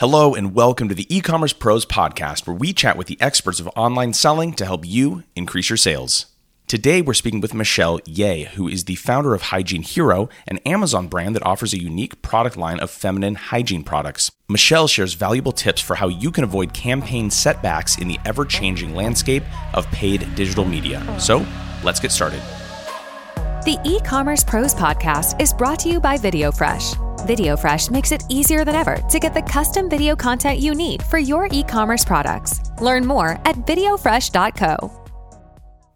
Hello, and welcome to the e commerce pros podcast, where we chat with the experts of online selling to help you increase your sales. Today, we're speaking with Michelle Yeh, who is the founder of Hygiene Hero, an Amazon brand that offers a unique product line of feminine hygiene products. Michelle shares valuable tips for how you can avoid campaign setbacks in the ever changing landscape of paid digital media. So, let's get started. The e commerce pros podcast is brought to you by VideoFresh. VideoFresh makes it easier than ever to get the custom video content you need for your e commerce products. Learn more at videofresh.co.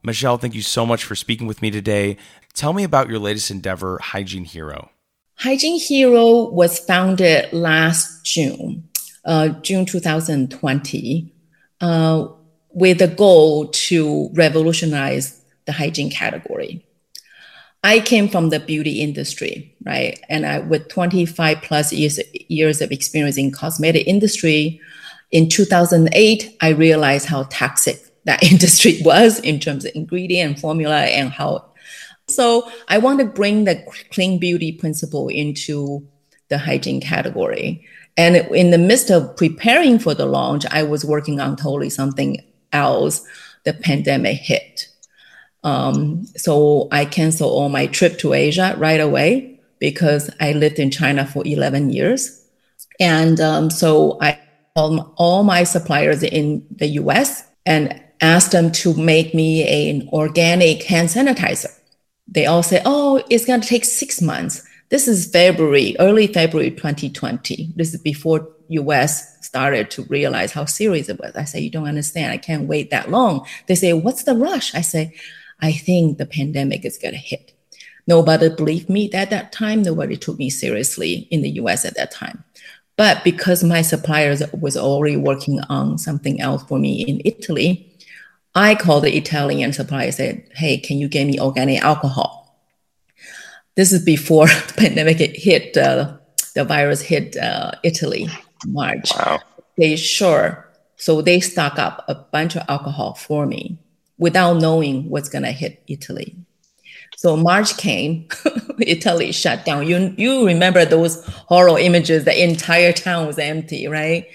Michelle, thank you so much for speaking with me today. Tell me about your latest endeavor, Hygiene Hero. Hygiene Hero was founded last June, uh, June 2020, uh, with the goal to revolutionize the hygiene category. I came from the beauty industry, right? And I, with 25 plus years, years of experience in cosmetic industry, in 2008, I realized how toxic that industry was in terms of ingredient and formula and how. So I want to bring the clean beauty principle into the hygiene category. And in the midst of preparing for the launch, I was working on totally something else. The pandemic hit um, so I canceled all my trip to Asia right away because I lived in China for 11 years. And um, so I called all my suppliers in the US and asked them to make me an organic hand sanitizer. They all say, oh, it's going to take six months. This is February, early February 2020. This is before US started to realize how serious it was. I say, you don't understand. I can't wait that long. They say, what's the rush? I say, I think the pandemic is going to hit. Nobody believed me at that time. Nobody took me seriously in the US at that time. But because my suppliers was already working on something else for me in Italy, I called the Italian supplier and said, Hey, can you get me organic alcohol? This is before the pandemic hit, uh, the virus hit uh, Italy in March. Wow. They sure. So they stock up a bunch of alcohol for me without knowing what's going to hit Italy. So March came, Italy shut down. You you remember those horror images? The entire town was empty, right?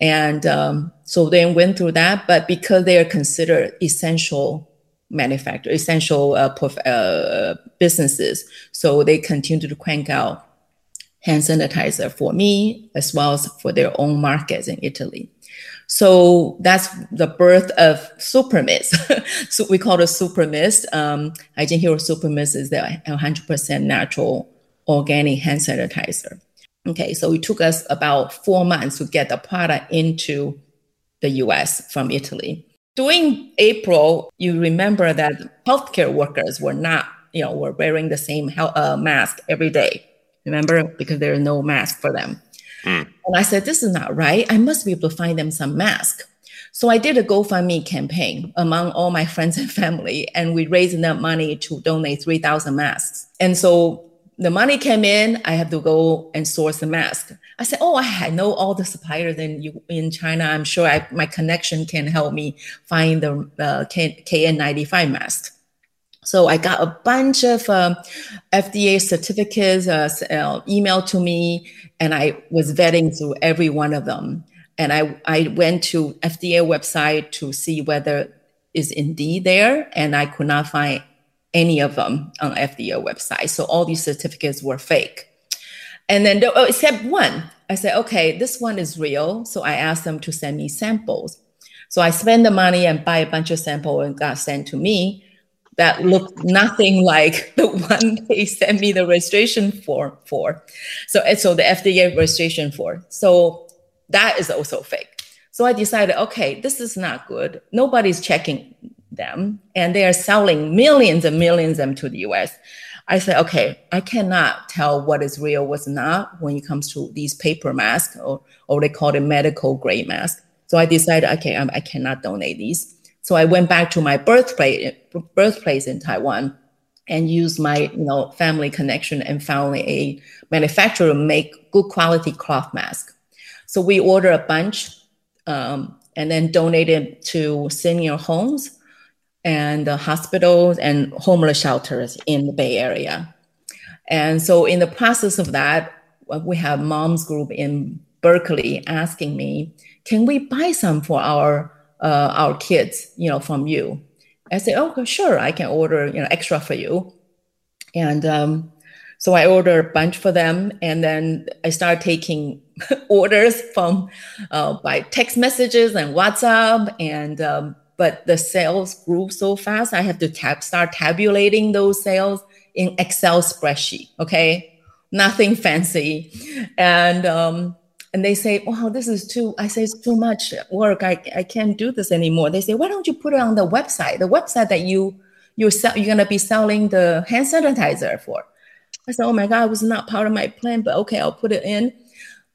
And um, so they went through that. But because they are considered essential manufacturer, essential uh, uh, businesses, so they continue to crank out hand sanitizer for me as well as for their own markets in Italy. So that's the birth of Supermist. so we call it Supermist. Um, Hygiene Hero Supermist is the 100% natural organic hand sanitizer. Okay, so it took us about four months to get the product into the US from Italy. During April, you remember that healthcare workers were not, you know, were wearing the same health, uh, mask every day. Remember, because there is no mask for them. Mm. And I said, this is not right. I must be able to find them some mask. So I did a GoFundMe campaign among all my friends and family, and we raised enough money to donate 3,000 masks. And so the money came in, I have to go and source the mask. I said, oh, I know all the suppliers in, in China. I'm sure I, my connection can help me find the uh, KN95 mask. So I got a bunch of um, FDA certificates uh, uh, emailed to me, and I was vetting through every one of them. And I, I went to FDA website to see whether is indeed there, and I could not find any of them on FDA website. So all these certificates were fake. And then, oh, except one, I said, okay, this one is real. So I asked them to send me samples. So I spent the money and buy a bunch of samples and got sent to me that looked nothing like the one they sent me the registration form for. So, eh, so the FDA registration for. So that is also fake. So I decided, okay, this is not good. Nobody's checking them, and they are selling millions and millions of them to the US. I said, okay, I cannot tell what is real, what's not when it comes to these paper masks, or, or they call it medical grade mask. So I decided, okay, I, I cannot donate these. So I went back to my birthplace, birthplace in Taiwan and use my you know family connection and found a manufacturer to make good quality cloth mask. So we order a bunch um, and then donated to senior homes and uh, hospitals and homeless shelters in the Bay Area. And so in the process of that, we have moms group in Berkeley asking me, "Can we buy some for our uh, our kids? You know, from you?" I said, "Oh, sure, I can order you know extra for you." And um, so I ordered a bunch for them, and then I started taking orders from uh, by text messages and WhatsApp, and um, but the sales grew so fast. I have to tab, start tabulating those sales in Excel spreadsheet. Okay, nothing fancy, and um, and they say, "Wow, this is too." I say, "It's too much work. I I can't do this anymore." They say, "Why don't you put it on the website? The website that you you sell, you're gonna be selling the hand sanitizer for." I said, "Oh my God, it was not part of my plan, but okay, I'll put it in."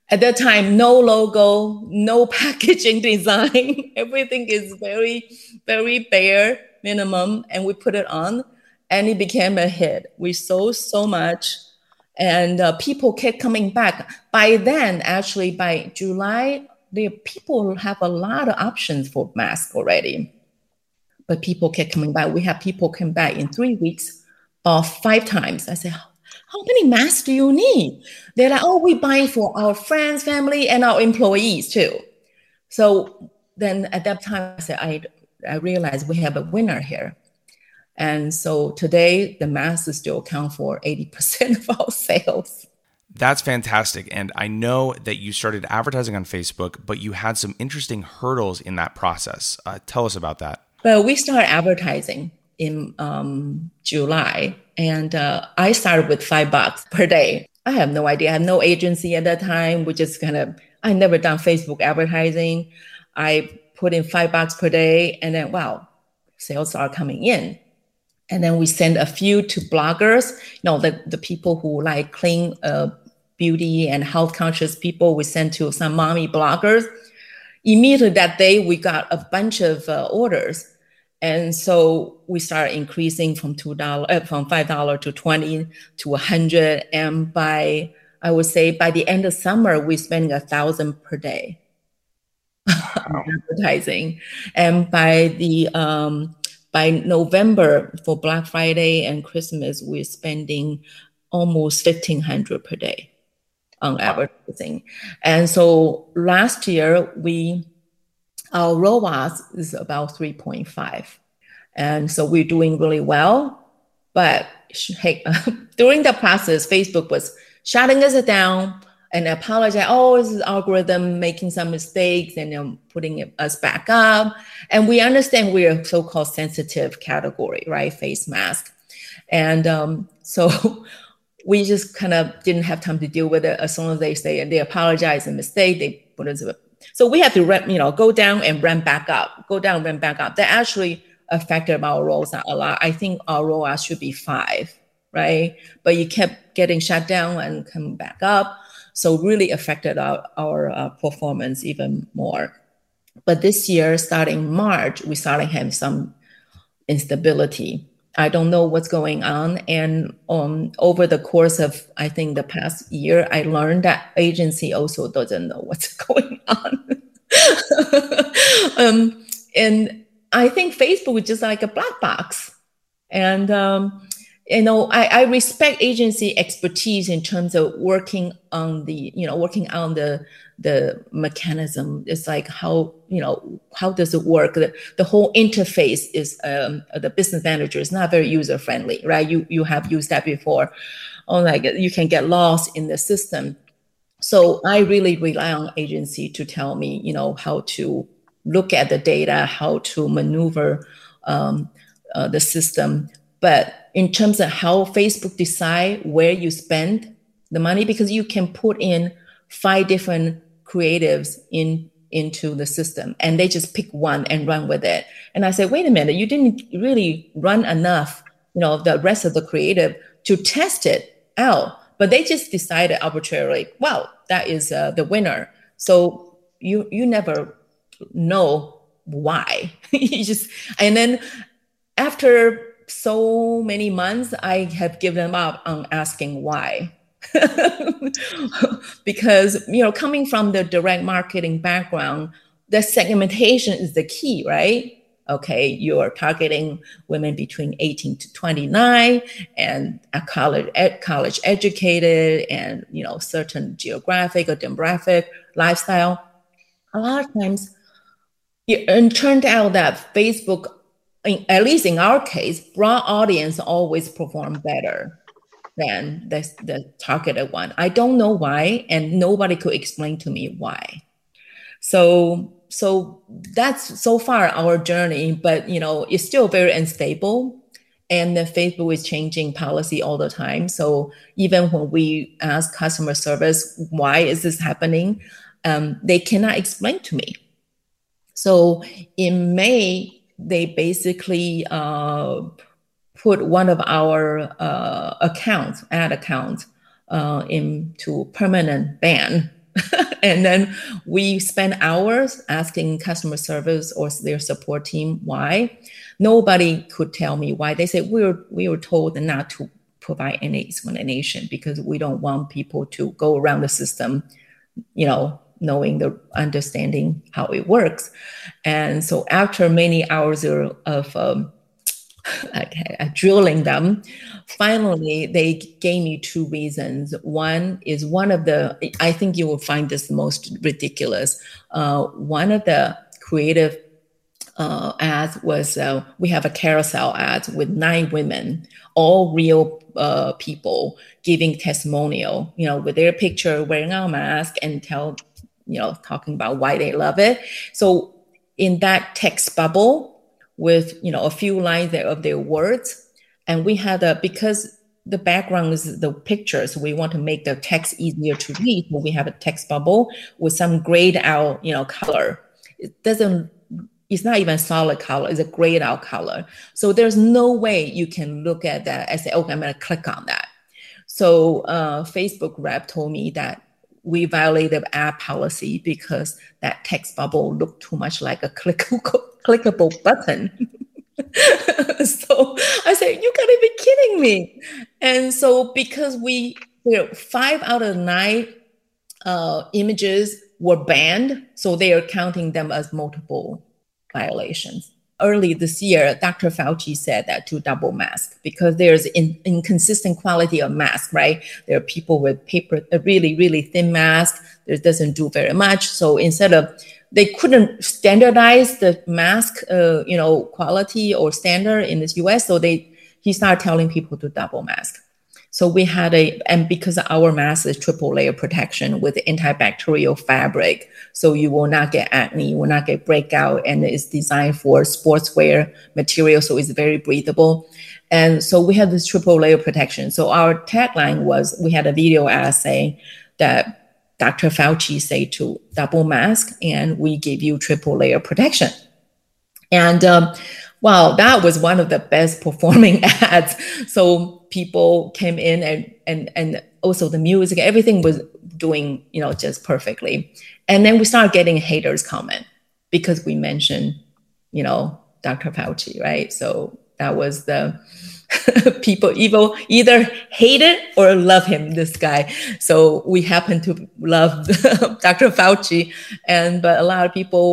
At that time, no logo, no packaging design. Everything is very, very bare, minimum, and we put it on, and it became a hit. We sold so much, and uh, people kept coming back. By then, actually, by July, the people have a lot of options for masks already. But people kept coming back. We have people come back in three weeks or five times. I said, how many masks do you need? They're like, oh, we buy for our friends, family, and our employees too. So then at that time, I said, I, I realized we have a winner here. And so today, the masks still account for 80% of our sales. That's fantastic. And I know that you started advertising on Facebook, but you had some interesting hurdles in that process. Uh, tell us about that. Well, we started advertising in um, July and uh, I started with five bucks per day. I have no idea. I had no agency at that time. We just kind of, I never done Facebook advertising. I put in five bucks per day and then, wow, sales are coming in. And then we send a few to bloggers, you know, the, the people who like clean uh, beauty and health conscious people. We send to some mommy bloggers. Immediately that day, we got a bunch of uh, orders and so we start increasing from two dollar, uh, from five dollar to twenty to a hundred, and by I would say by the end of summer, we're spending a thousand per day wow. advertising, and by the um, by November for Black Friday and Christmas, we're spending almost fifteen hundred per day on advertising. And so last year we our ROAS is about 3.5. And so we're doing really well. But hey, during the process, Facebook was shutting us down and apologize. Oh, this is algorithm making some mistakes and then putting us back up. And we understand we're so-called sensitive category, right? Face mask. And um, so we just kind of didn't have time to deal with it. As soon as they say and they apologize and mistake, they put us so we have to you know, go down and ramp back up, go down, ramp back up. That actually affected our ROAS a lot. I think our ROAS should be five, right? But you kept getting shut down and coming back up. So really affected our, our uh, performance even more. But this year, starting March, we started having some instability. I don't know what's going on. And um, over the course of, I think, the past year, I learned that agency also doesn't know what's going on. um, and I think Facebook is just like a black box. And, um, you know, I, I respect agency expertise in terms of working on the, you know, working on the the mechanism. It's like how you know how does it work? The, the whole interface is um, the business manager is not very user friendly, right? You you have used that before, or like you can get lost in the system. So I really rely on agency to tell me, you know, how to look at the data, how to maneuver um, uh, the system. But in terms of how Facebook decide where you spend the money, because you can put in five different creatives in into the system and they just pick one and run with it. And i said wait a minute you didn't really run enough you know the rest of the creative to test it out. But they just decided arbitrarily well that is uh, the winner. So you you never know why. You just and then after so many months i have given up on asking why. Because you know coming from the direct marketing background the segmentation is the key right? Okay you're targeting women between 18 to 29 and a college ed, college educated and you know certain geographic or demographic lifestyle. A lot of times it turned out that facebook in, at least in our case broad audience always perform better than the, the targeted one i don't know why and nobody could explain to me why so so that's so far our journey, but you know, it's still very unstable. And the Facebook is changing policy all the time. So even when we ask customer service, why is this happening? Um, they cannot explain to me. So in May, they basically uh, put one of our uh, accounts, ad accounts, uh, into permanent ban and then we spend hours asking customer service or their support team why. Nobody could tell me why. They said we were we were told not to provide any explanation because we don't want people to go around the system, you know, knowing the understanding how it works. And so after many hours of um, okay, uh, drilling them. Finally, they gave me two reasons. One is one of the, I think you will find this most ridiculous. Uh, one of the creative uh, ads was uh, we have a carousel ad with nine women, all real uh, people giving testimonial, you know, with their picture wearing a mask and tell, you know, talking about why they love it. So in that text bubble, with you know a few lines of their words and we had a because the background is the pictures we want to make the text easier to read When we have a text bubble with some grayed out you know color. It doesn't it's not even solid color it's a grayed out color. So there's no way you can look at that and say okay i'm going to click on that. So uh, facebook rep told me that we violated our policy because that text bubble looked too much like a clickable, clickable button. so I said, you gotta be kidding me. And so because we, you know, five out of nine uh, images were banned, so they are counting them as multiple violations early this year, Dr. Fauci said that to double mask because there's in, inconsistent quality of mask, right? There are people with paper, a really, really thin mask that doesn't do very much. So instead of they couldn't standardize the mask, uh, you know, quality or standard in the U.S. So they he started telling people to double mask. So we had a, and because our mask is triple layer protection with antibacterial fabric, so you will not get acne, you will not get breakout, and it's designed for sportswear material, so it's very breathable. And so we have this triple layer protection. So our tagline was we had a video saying that Dr. Fauci said to double mask, and we give you triple layer protection. And um, wow, that was one of the best performing ads. So people came in and and and also the music, everything was doing, you know, just perfectly. And then we started getting haters comment because we mentioned, you know, Dr. Fauci, right? So that was the people evil either hate it or love him this guy so we happen to love dr fauci and but a lot of people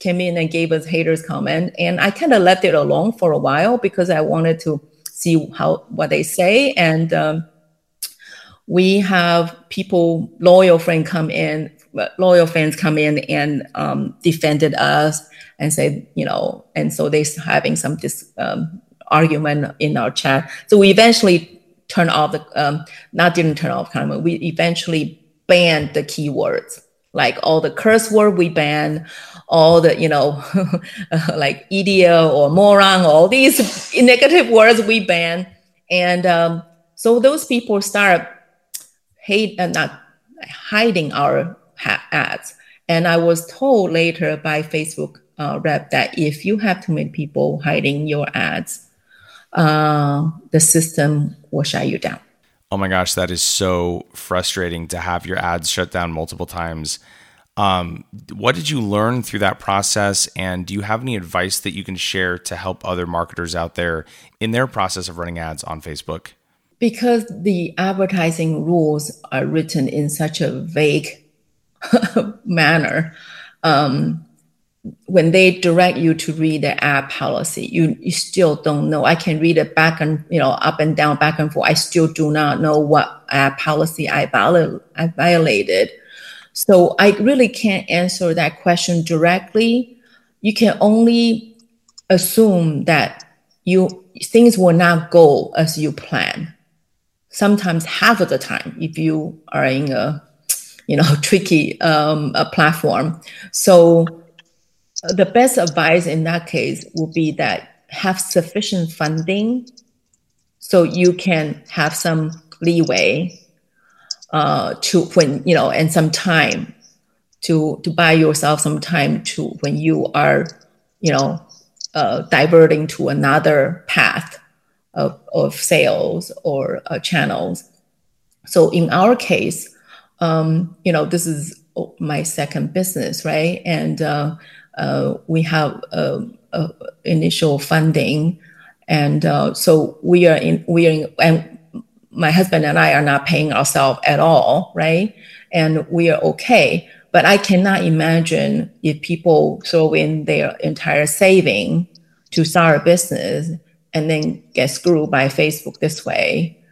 came in and gave us haters comment and i kind of left it alone for a while because i wanted to see how what they say. And um, we have people loyal friends come in loyal fans come in and um, defended us and said you know and so they're having some dis, um, argument in our chat. So we eventually turned off the um, not didn't turn off comment we eventually banned the keywords like all the curse word we ban, all the you know like idiot or moron all these negative words we ban. And um, so those people start hate uh, not hiding our ads. And i was told later by facebook uh, rep that if you have too many people hiding your ads uh, the system will shut you down oh my gosh that is so frustrating to have your ads shut down multiple times um, what did you learn through that process? And do you have any advice that you can share to help other marketers out there in their process of running ads on Facebook? Because the advertising rules are written in such a vague manner, um, when they direct you to read the app policy, you, you still don't know. I can read it back and you know up and down, back and forth. I still do not know what app policy I, viol- I violated. So I really can't answer that question directly. You can only assume that you things will not go as you plan. Sometimes half of the time, if you are in a you know tricky um, a platform. So the best advice in that case would be that have sufficient funding so you can have some leeway uh, to when you know and some time to to buy yourself some time to when you are you know uh, diverting to another path of, of sales or uh, channels. So in our case um, you know this is my second business right? And uh, we have uh, uh, initial funding, and so we are in we are in, and my husband and I are not paying ourselves at all, right? And we are okay. But I cannot imagine if people throw in their entire saving to start a business and then get screwed by Facebook this way.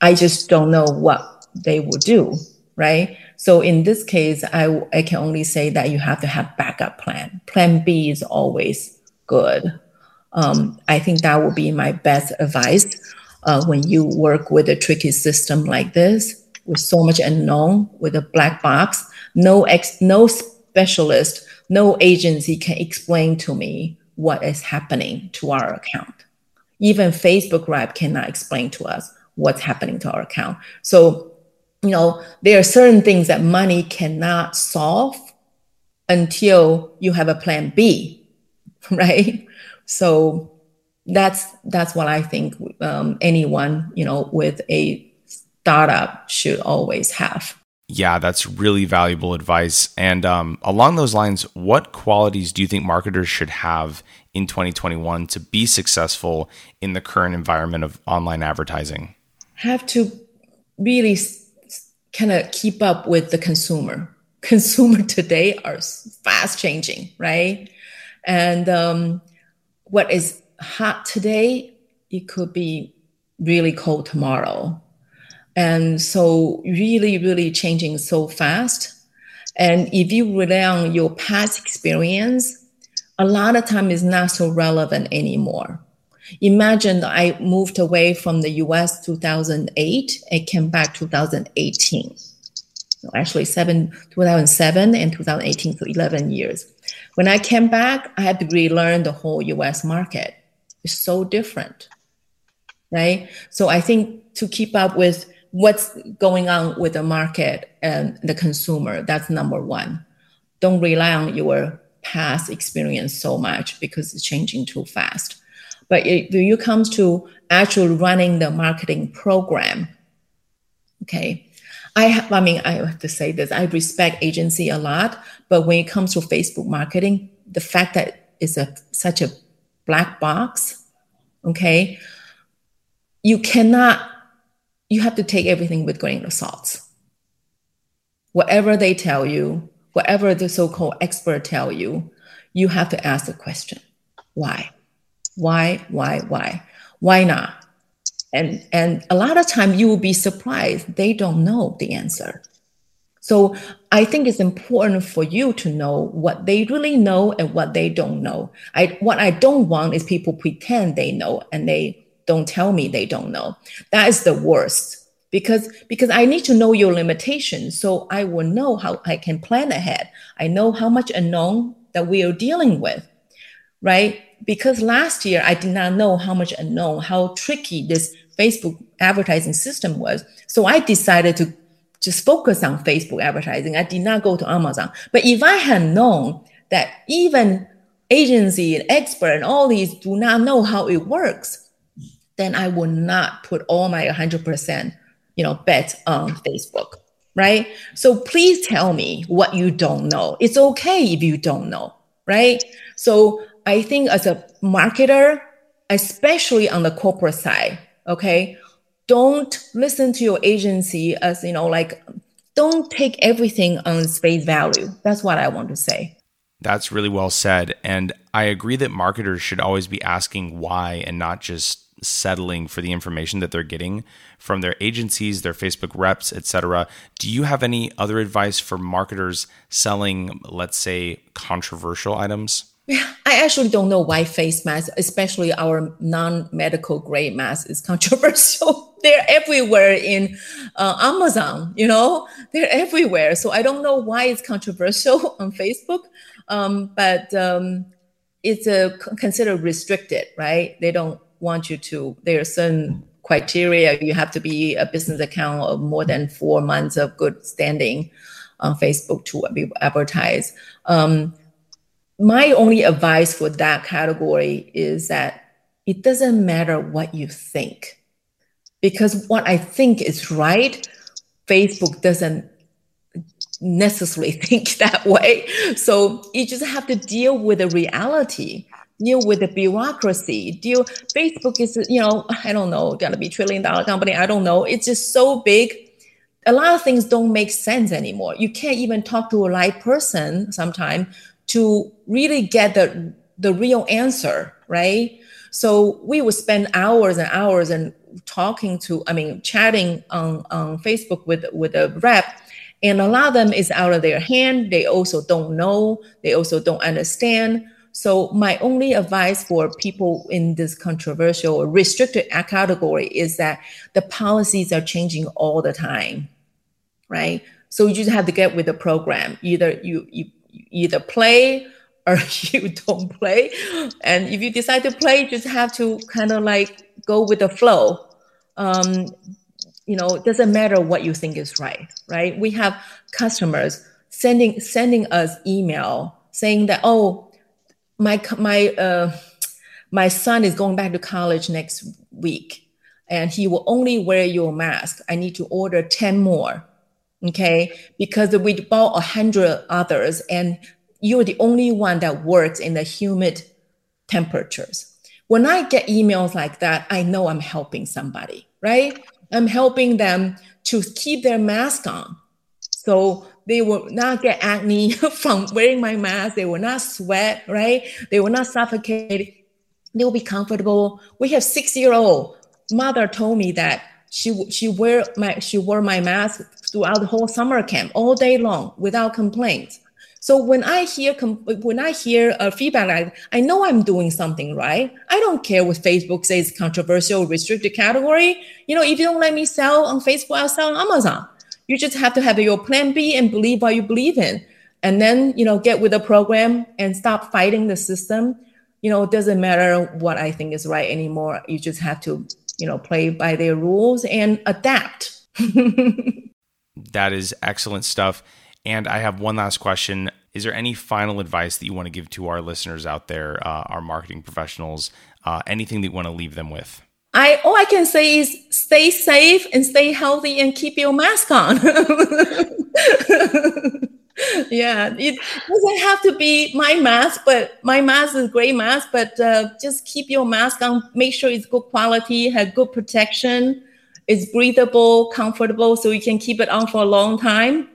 I just don't know what they would do, right? So in this case, I, I can only say that you have to have backup plan. Plan B is always good. Um, I think that would be my best advice uh, when you work with a tricky system like this with so much unknown with a black box. No ex, no specialist, no agency can explain to me what is happening to our account. Even Facebook Rep cannot explain to us what's happening to our account. So you know, there are certain things that money cannot solve until you have a plan B, right? So that's that's what I think um, anyone you know with a startup should always have. Yeah, that's really valuable advice. And um, along those lines, what qualities do you think marketers should have in 2021 to be successful in the current environment of online advertising? Have to really kind of keep up with the consumer. Consumer today are fast changing, right? And um, what is hot today, it could be really cold tomorrow. And so, really, really changing so fast. And if you rely on your past experience, a lot of time is not so relevant anymore. Imagine I moved away from the US 2008 and came back 2018. actually, seven, 2007 and 2018, so 11 years. When I came back, I had to relearn the whole US market. It's so different, right? So I think to keep up with what's going on with the market and the consumer, that's number one. Don't rely on your past experience so much because it's changing too fast. But it, it comes to actually running the marketing program, okay, I have, I mean, I have to say this, I respect agency a lot, but when it comes to Facebook marketing, the fact that it's a such a black box, okay, you cannot, you have to take everything with grain of salt. Whatever they tell you, whatever the so-called expert tell you, you have to ask the question, why? Why, why, why? Why not? And, and a lot of time you will be surprised they don't know the answer. So I think it's important for you to know what they really know and what they don't know. I what I don't want is people pretend they know and they don't tell me they don't know. That is the worst because because I need to know your limitations so I will know how I can plan ahead. I know how much unknown that we are dealing with, right? because last year I did not know how much unknown, how tricky this Facebook advertising system was. So I decided to just focus on Facebook advertising. I did not go to Amazon. But if I had known that even agency and expert and all these do not know how it works, then I would not put all my 100%, you know, bet on Facebook, right? So please tell me what you don't know. It's okay if you don't know, right? So I think as a marketer, especially on the corporate side, okay, don't listen to your agency as, you know, like, don't take everything on face value. That's what I want to say. That's really well said. And I agree that marketers should always be asking why and not just settling for the information that they're getting from their agencies, their Facebook reps, etc. Do you have any other advice for marketers selling, let's say, controversial items? I actually don't know why face masks, especially our non-medical grade mask, is controversial. They're everywhere in uh, Amazon. You know, they're everywhere. So I don't know why it's controversial on Facebook, um, but um, it's a considered restricted, right? They don't want you to. There are certain criteria. You have to be a business account of more than four months of good standing on Facebook to be advertised. Um, my only advice for that category is that it doesn't matter what you think. Because what i think is right facebook doesn't necessarily think that way. So you just have to deal with the reality deal with the bureaucracy deal facebook is you know i don't know gonna be trillion dollar company i don't know. It's just so big. A lot of things don't make sense anymore. You can't even talk to a live person sometimes to really get the the real answer, right? So we would spend hours and hours and talking to, I mean, chatting on, on Facebook with with a rep, and a lot of them is out of their hand. They also don't know. They also don't understand. So my only advice for people in this controversial or restricted category is that the policies are changing all the time, right? So you just have to get with the program. Either you you either play or you don't play. And if you decide to play, you just have to kind of like go with the flow. Um, you know, it doesn't matter what you think is right, right? We have customers sending sending us email saying that, oh, my my uh, my son is going back to college next week, and he will only wear your mask. I need to order ten more okay? Because we bought a hundred others and you're the only one that works in the humid temperatures. When i get emails like that i know i'm helping somebody right? I'm helping them to keep their mask on. So they will not get acne from wearing my mask. They will not sweat right? They will not suffocate. They will be comfortable. We have six year old mother told me that she she wear my she wore my mask throughout the whole summer camp all day long without complaints. So when I hear when I hear a feedback like I know I'm doing something right. I don't care what Facebook says controversial, restricted category. You know, if you don't let me sell on Facebook, I'll sell on Amazon. You just have to have your plan B and believe what you believe in. And then, you know, get with the program and stop fighting the system. You know, it doesn't matter what I think is right anymore. You just have to you know, play by their rules and adapt. that is excellent stuff. And I have one last question. Is there any final advice that you want to give to our listeners out there, uh, our marketing professionals? Uh, anything that you want to leave them with? I all I can say is stay safe and stay healthy and keep your mask on. yeah, it doesn't have to be my mask, but my mask is great mask. But uh, just keep your mask on. Make sure it's good quality, have good protection, it's breathable, comfortable, so you can keep it on for a long time.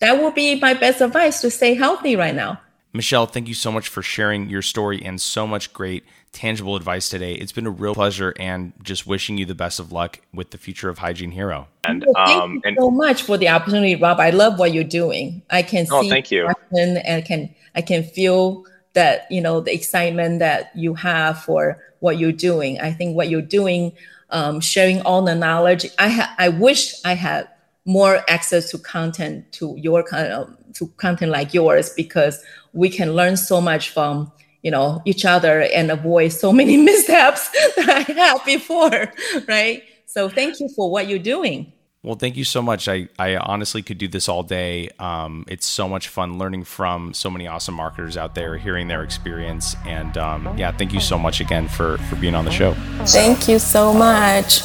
That would be my best advice to stay healthy right now. Michelle, thank you so much for sharing your story and so much great tangible advice today. It's been a real pleasure and just wishing you the best of luck with the future of Hygiene Hero. And thank um, you and, so much for the opportunity, Rob. I love what you're doing. I can oh, see thank you. and can I can feel that you know the excitement that you have for what you're doing. I think what you're doing, um, sharing all the knowledge. I ha- I wish I had more access to content to your kind of to content like yours because we can learn so much from you know each other and avoid so many mishaps that I had before, right? So thank you for what you're doing. Well, thank you so much. I, I honestly could do this all day. Um, it's so much fun learning from so many awesome marketers out there, hearing their experience. And um, yeah, thank you so much again for, for being on the show. Thank you so much.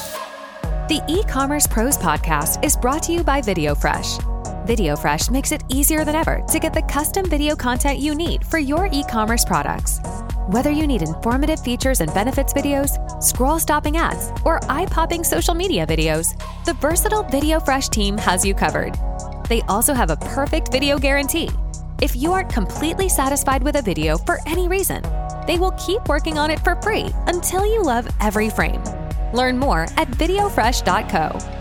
The E Commerce Pros podcast is brought to you by VideoFresh. VideoFresh makes it easier than ever to get the custom video content you need for your e commerce products. Whether you need informative features and benefits videos, scroll stopping ads, or eye popping social media videos, the versatile VideoFresh team has you covered. They also have a perfect video guarantee If you aren't completely satisfied with a video for any reason, they will keep working on it for free until you love every frame. Learn more at videofresh.co.